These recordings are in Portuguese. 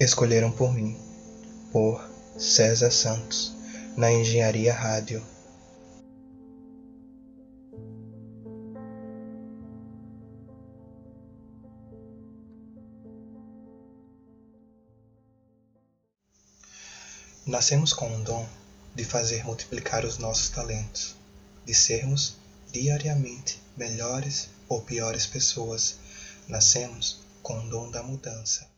Escolheram por mim, por César Santos, na Engenharia Rádio. Nascemos com o dom de fazer multiplicar os nossos talentos, de sermos diariamente melhores ou piores pessoas. Nascemos com o dom da mudança.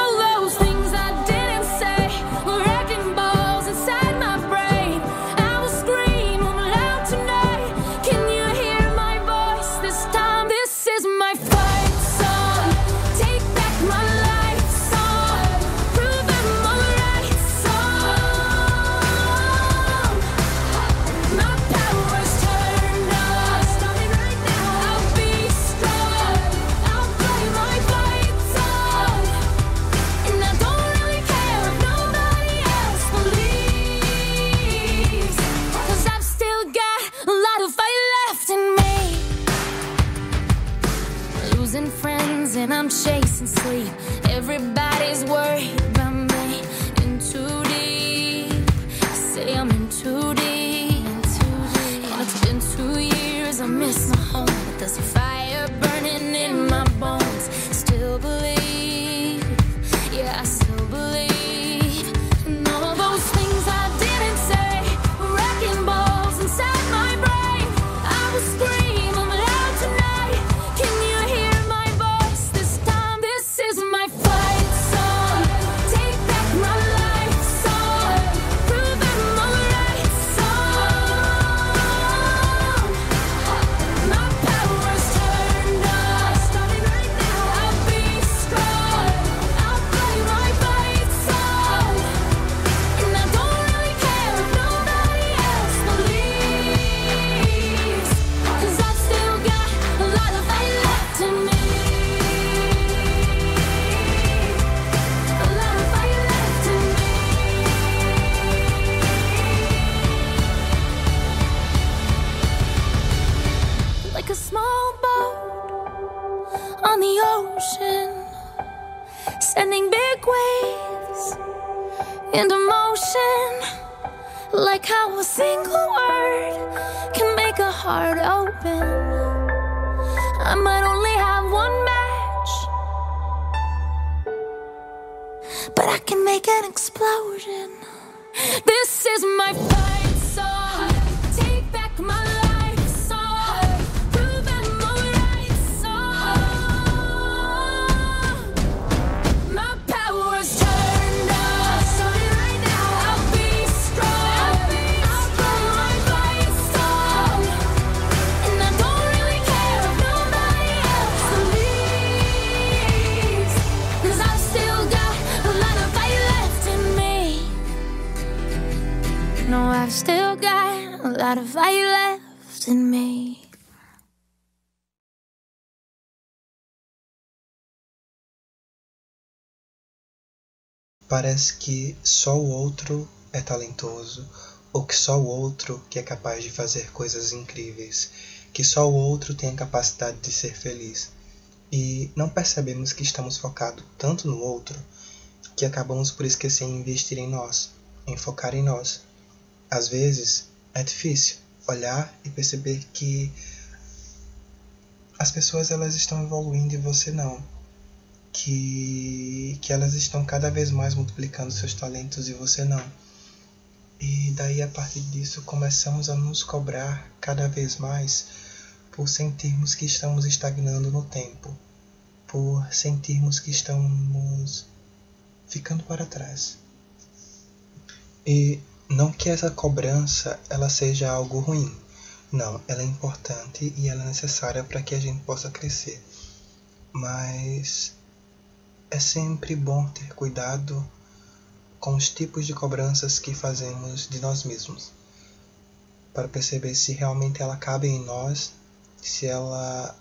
small boat on the ocean, sending big waves into motion. Like how a single word can make a heart open. I might only have one match, but I can make an explosion. This is my fight fight left in me. Parece que só o outro é talentoso, ou que só o outro que é capaz de fazer coisas incríveis, que só o outro tem a capacidade de ser feliz. E não percebemos que estamos focados tanto no outro que acabamos por esquecer em investir em nós, em focar em nós. Às vezes é difícil olhar e perceber que as pessoas elas estão evoluindo e você não que, que elas estão cada vez mais multiplicando seus talentos e você não. E daí a partir disso começamos a nos cobrar cada vez mais por sentirmos que estamos estagnando no tempo, por sentirmos que estamos ficando para trás. E não que essa cobrança ela seja algo ruim. Não, ela é importante e ela é necessária para que a gente possa crescer. Mas é sempre bom ter cuidado com os tipos de cobranças que fazemos de nós mesmos, para perceber se realmente ela cabe em nós, se ela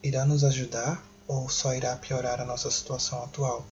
irá nos ajudar ou só irá piorar a nossa situação atual.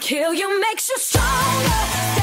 kill you makes you stronger.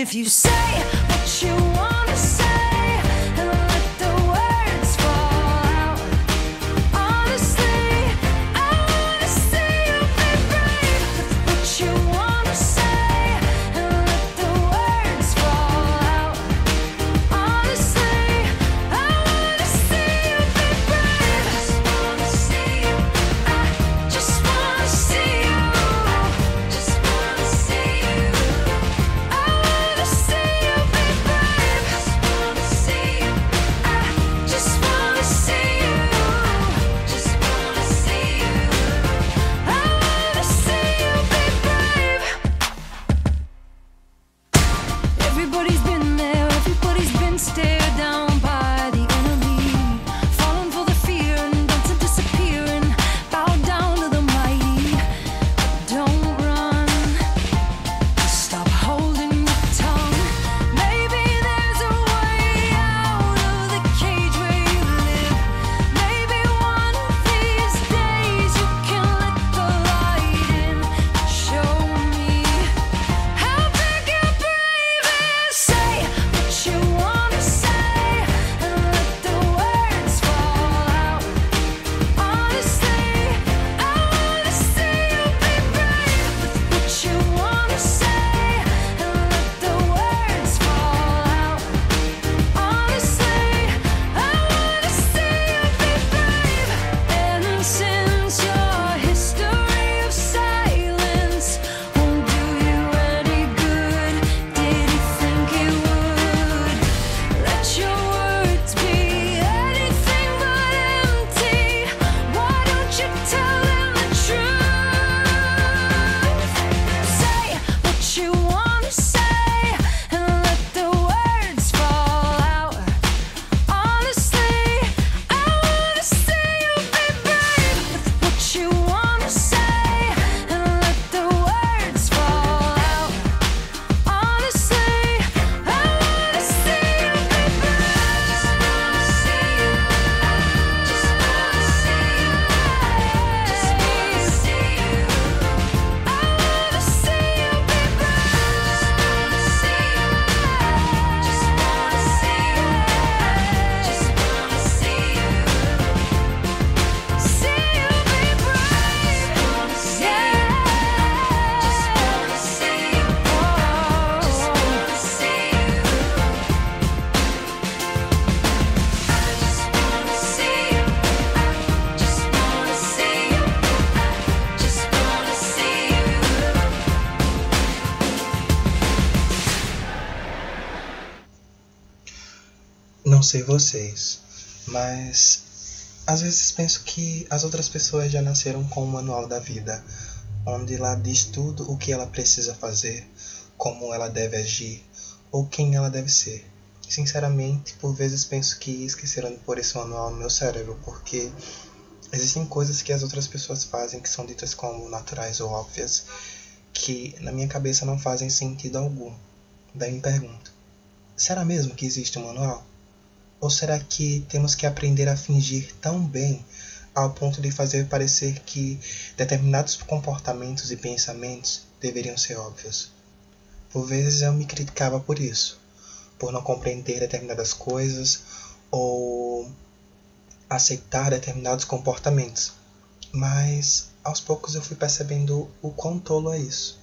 if you say what you não sei vocês, mas às vezes penso que as outras pessoas já nasceram com o manual da vida, onde lá diz tudo o que ela precisa fazer, como ela deve agir ou quem ela deve ser. Sinceramente, por vezes penso que esqueceram de pôr esse manual no meu cérebro, porque existem coisas que as outras pessoas fazem que são ditas como naturais ou óbvias, que na minha cabeça não fazem sentido algum. Daí me pergunto: será mesmo que existe um manual? Ou será que temos que aprender a fingir tão bem ao ponto de fazer parecer que determinados comportamentos e pensamentos deveriam ser óbvios? Por vezes eu me criticava por isso por não compreender determinadas coisas ou aceitar determinados comportamentos. Mas aos poucos eu fui percebendo o quão tolo é isso.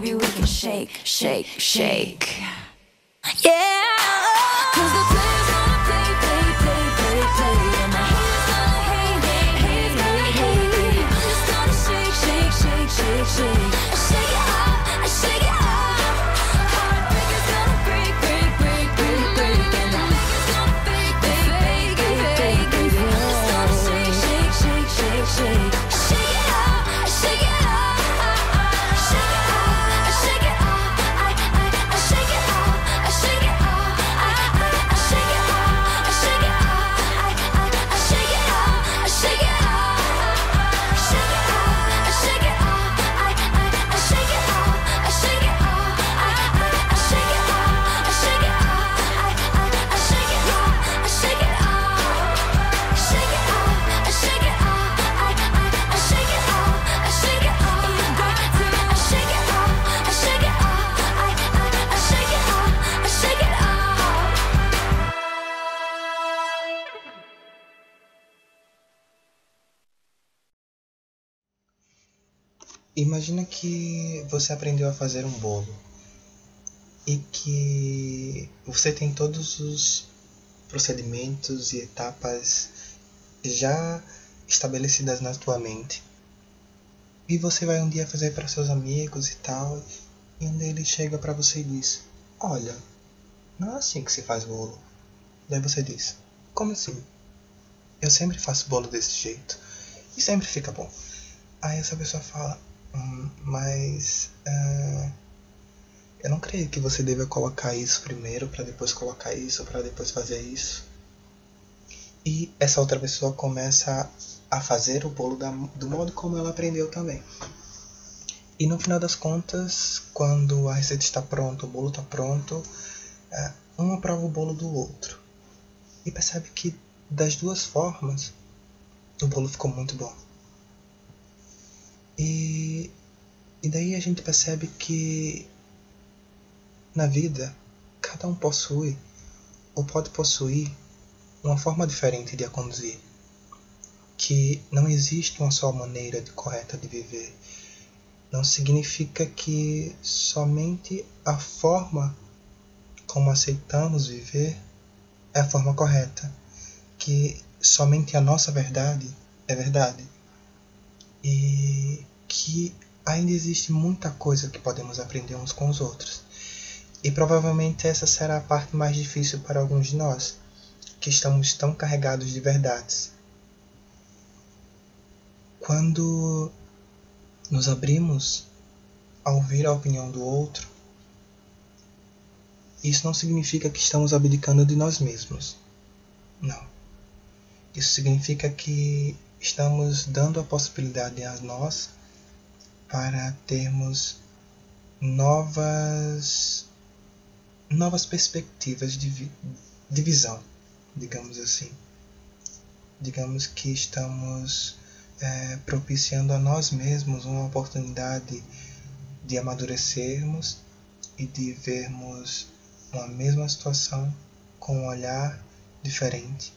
Maybe we can shake, shake, shake. Yeah! Cause the players gonna play, play, play, play, play. And gonna hate, hate, hate, hate. Just gonna shake, shake, shake, shake, shake. Imagina que você aprendeu a fazer um bolo e que você tem todos os procedimentos e etapas já estabelecidas na tua mente. E você vai um dia fazer para seus amigos e tal, e um deles chega para você e diz: Olha, não é assim que se faz bolo. Daí você diz: Como assim? Eu sempre faço bolo desse jeito e sempre fica bom. Aí essa pessoa fala: Mas. Uh, eu não creio que você deva colocar isso primeiro para depois colocar isso para depois fazer isso. E essa outra pessoa começa a fazer o bolo da, do modo como ela aprendeu também. E no final das contas, quando a receita está pronta, o bolo está pronto, é, um aprova o bolo do outro. E percebe que das duas formas, o bolo ficou muito bom. E, e daí a gente percebe que na vida, cada um possui ou pode possuir uma forma diferente de a conduzir, que não existe uma só maneira de correta de viver. Não significa que somente a forma como aceitamos viver é a forma correta, que somente a nossa verdade é verdade e que ainda existe muita coisa que podemos aprender uns com os outros. E provavelmente essa será a parte mais difícil para alguns de nós, que estamos tão carregados de verdades. Quando nos abrimos a ouvir a opinião do outro, isso não significa que estamos abdicando de nós mesmos. Não. Isso significa que estamos dando a possibilidade a nós para termos novas novas perspectivas de, de visão, digamos assim. Digamos que estamos é, propiciando a nós mesmos uma oportunidade de amadurecermos e de vermos uma mesma situação com um olhar diferente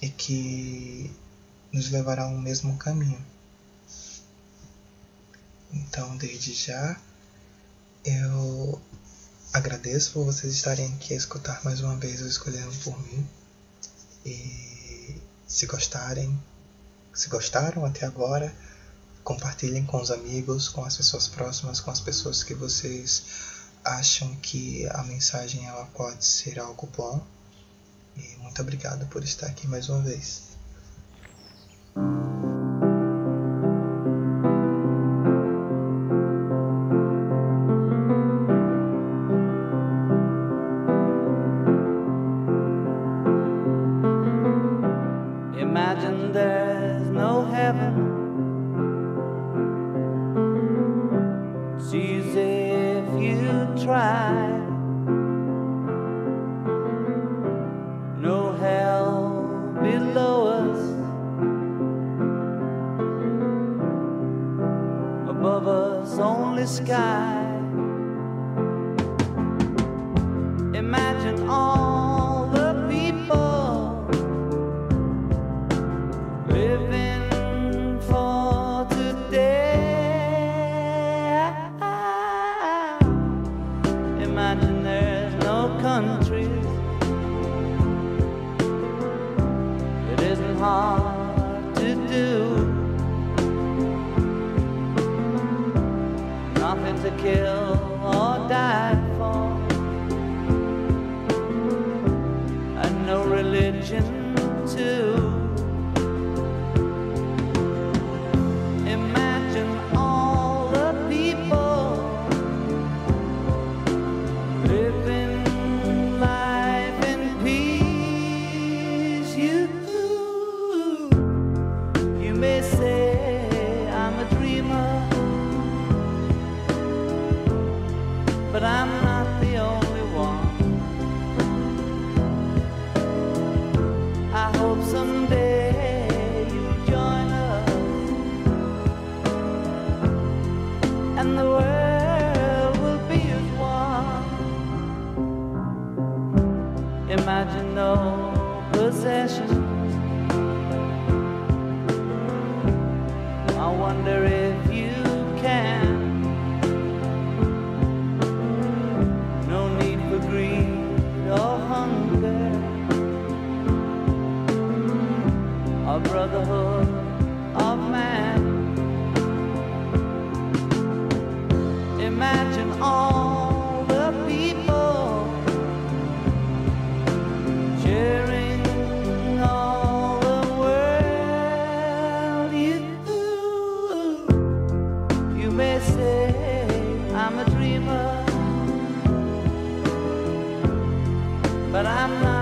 e que nos levará a um mesmo caminho. Então, desde já, eu agradeço por vocês estarem aqui a escutar mais uma vez o Escolhendo por mim. E se gostarem, se gostaram até agora, compartilhem com os amigos, com as pessoas próximas, com as pessoas que vocês acham que a mensagem ela pode ser algo bom. E muito obrigado por estar aqui mais uma vez. Brotherhood kill. But I'm not